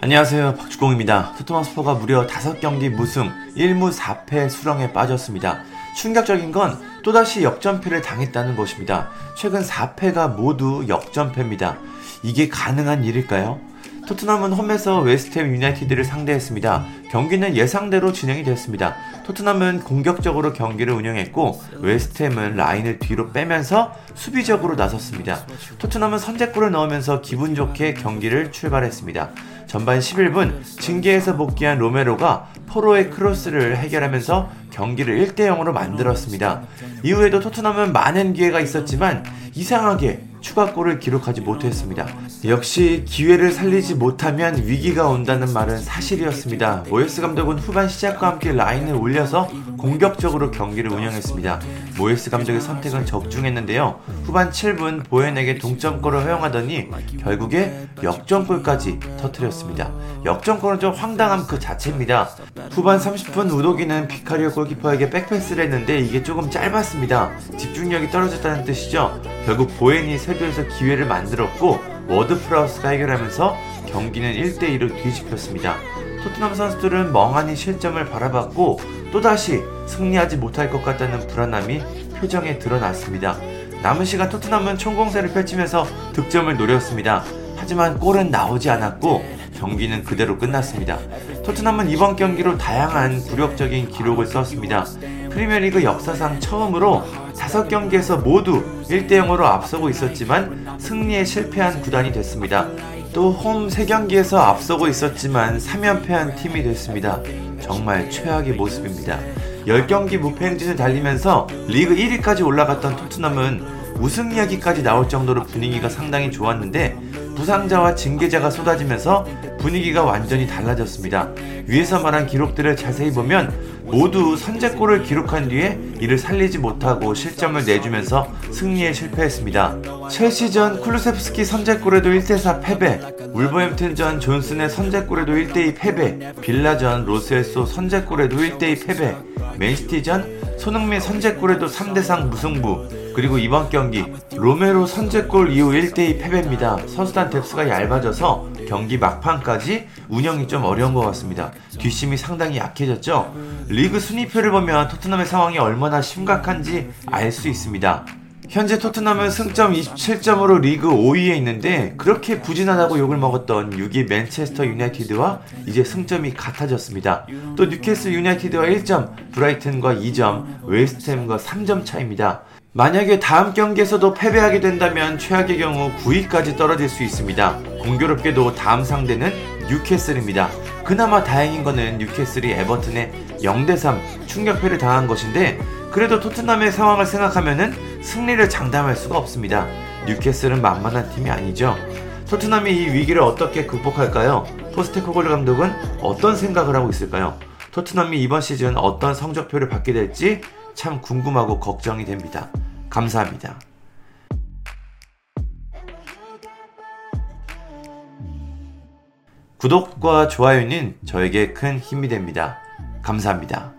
안녕하세요 박주공입니다. 토트넘 스포가 무려 5경기 무승 1무 4패 수렁에 빠졌습니다. 충격적인 건 또다시 역전패를 당했다는 것입니다. 최근 4패가 모두 역전패입니다. 이게 가능한 일일까요? 토트넘은 홈에서 웨스트햄 유나이티드를 상대했습니다. 경기는 예상대로 진행이 됐습니다. 토트넘은 공격적으로 경기를 운영했고 웨스트햄은 라인을 뒤로 빼면서 수비적으로 나섰습니다. 토트넘은 선제골을 넣으면서 기분 좋게 경기를 출발했습니다. 전반 11분 징계에서 복귀한 로메로가 포로의 크로스를 해결하면서 경기를 1대 0으로 만들었습니다. 이후에도 토트넘은 많은 기회가 있었지만 이상하게 추가골을 기록하지 못했습니다. 역시 기회를 살리지 못하면 위기가 온다는 말은 사실이었습니다. 모예스 감독은 후반 시작과 함께 라인을 올려서 공격적으로 경기를 운영했습니다. 모예스 감독의 선택은 적중했는데요. 후반 7분 보엔에게 동점골을 허용하더니 결국에 역전골까지 터뜨렸습니다. 역전골은 좀 황당함 그 자체입니다. 후반 30분 우도기는 비카리오 골키퍼에게 백패스를 했는데 이게 조금 짧았습니다. 집중력이 떨어졌다는 뜻이죠. 결국 보엔이 쇄도해서 기회를 만들었고 워드 프라우스가 해결하면서 경기는 1대2로 뒤집혔습니다. 토트넘 선수들은 멍하니 실점을 바라봤고 또다시 승리하지 못할 것 같다는 불안함이 표정에 드러났습니다. 남은 시간 토트넘은 총공세를 펼치면서 득점을 노렸습니다. 하지만 골은 나오지 않았고 경기는 그대로 끝났습니다. 토트넘은 이번 경기로 다양한 굴욕적인 기록을 썼습니다. 프리미어리그 역사상 처음으로 5경기에서 모두 1대0으로 앞서고 있었지만 승리에 실패한 구단이 됐습니다. 또 홈 3경기에서 앞서고 있었지만 3연패한 팀이 됐습니다. 정말 최악의 모습입니다. 10경기 무패 행진을 달리면서 리그 1위까지 올라갔던 토트넘은 우승 이야기까지 나올 정도로 분위기가 상당히 좋았는데 부상자와 징계자가 쏟아지면서 분위기가 완전히 달라졌습니다. 위에서 말한 기록들을 자세히 보면 모두 선제골을 기록한 뒤에 이를 살리지 못하고 실점을 내주면서 승리에 실패했습니다. 첼시전 쿨루세프스키 선제골에도 1대4 패배, 울버햄튼전 존슨의 선제골에도 1대2 패배, 빌라전 로스엘소 선제골에도 1대2 패배, 맨시티전 손흥민 선제골에도 3대3 무승부, 그리고 이번 경기 로메로 선제골 이후 1대2 패배입니다. 선수단 뎁스가 얇아져서 경기 막판까지 운영이 좀 어려운 것 같습니다. 뒷심이 상당히 약해졌죠. 리그 순위표를 보면 토트넘의 상황이 얼마나 심각한지 알 수 있습니다. 현재 토트넘은 승점 27점으로 리그 5위에 있는데 그렇게 부진하다고 욕을 먹었던 6위 맨체스터 유나이티드와 이제 승점이 같아졌습니다. 또 뉴캐슬 유나이티드와 1점, 브라이튼과 2점, 웨스트햄과 3점 차입니다. 만약에 다음 경기에서도 패배하게 된다면 최악의 경우 9위까지 떨어질 수 있습니다. 공교롭게도 다음 상대는 뉴캐슬입니다. 그나마 다행인 거는 뉴캐슬이 에버튼에 0대3 충격패를 당한 것인데 그래도 토트넘의 상황을 생각하면 승리를 장담할 수가 없습니다. 뉴캐슬은 만만한 팀이 아니죠. 토트넘이 이 위기를 어떻게 극복할까요? 포스테코글 감독은 어떤 생각을 하고 있을까요? 토트넘이 이번 시즌 어떤 성적표를 받게 될지 참 궁금하고 걱정이 됩니다. 감사합니다. 구독과 좋아요는 저에게 큰 힘이 됩니다. 감사합니다.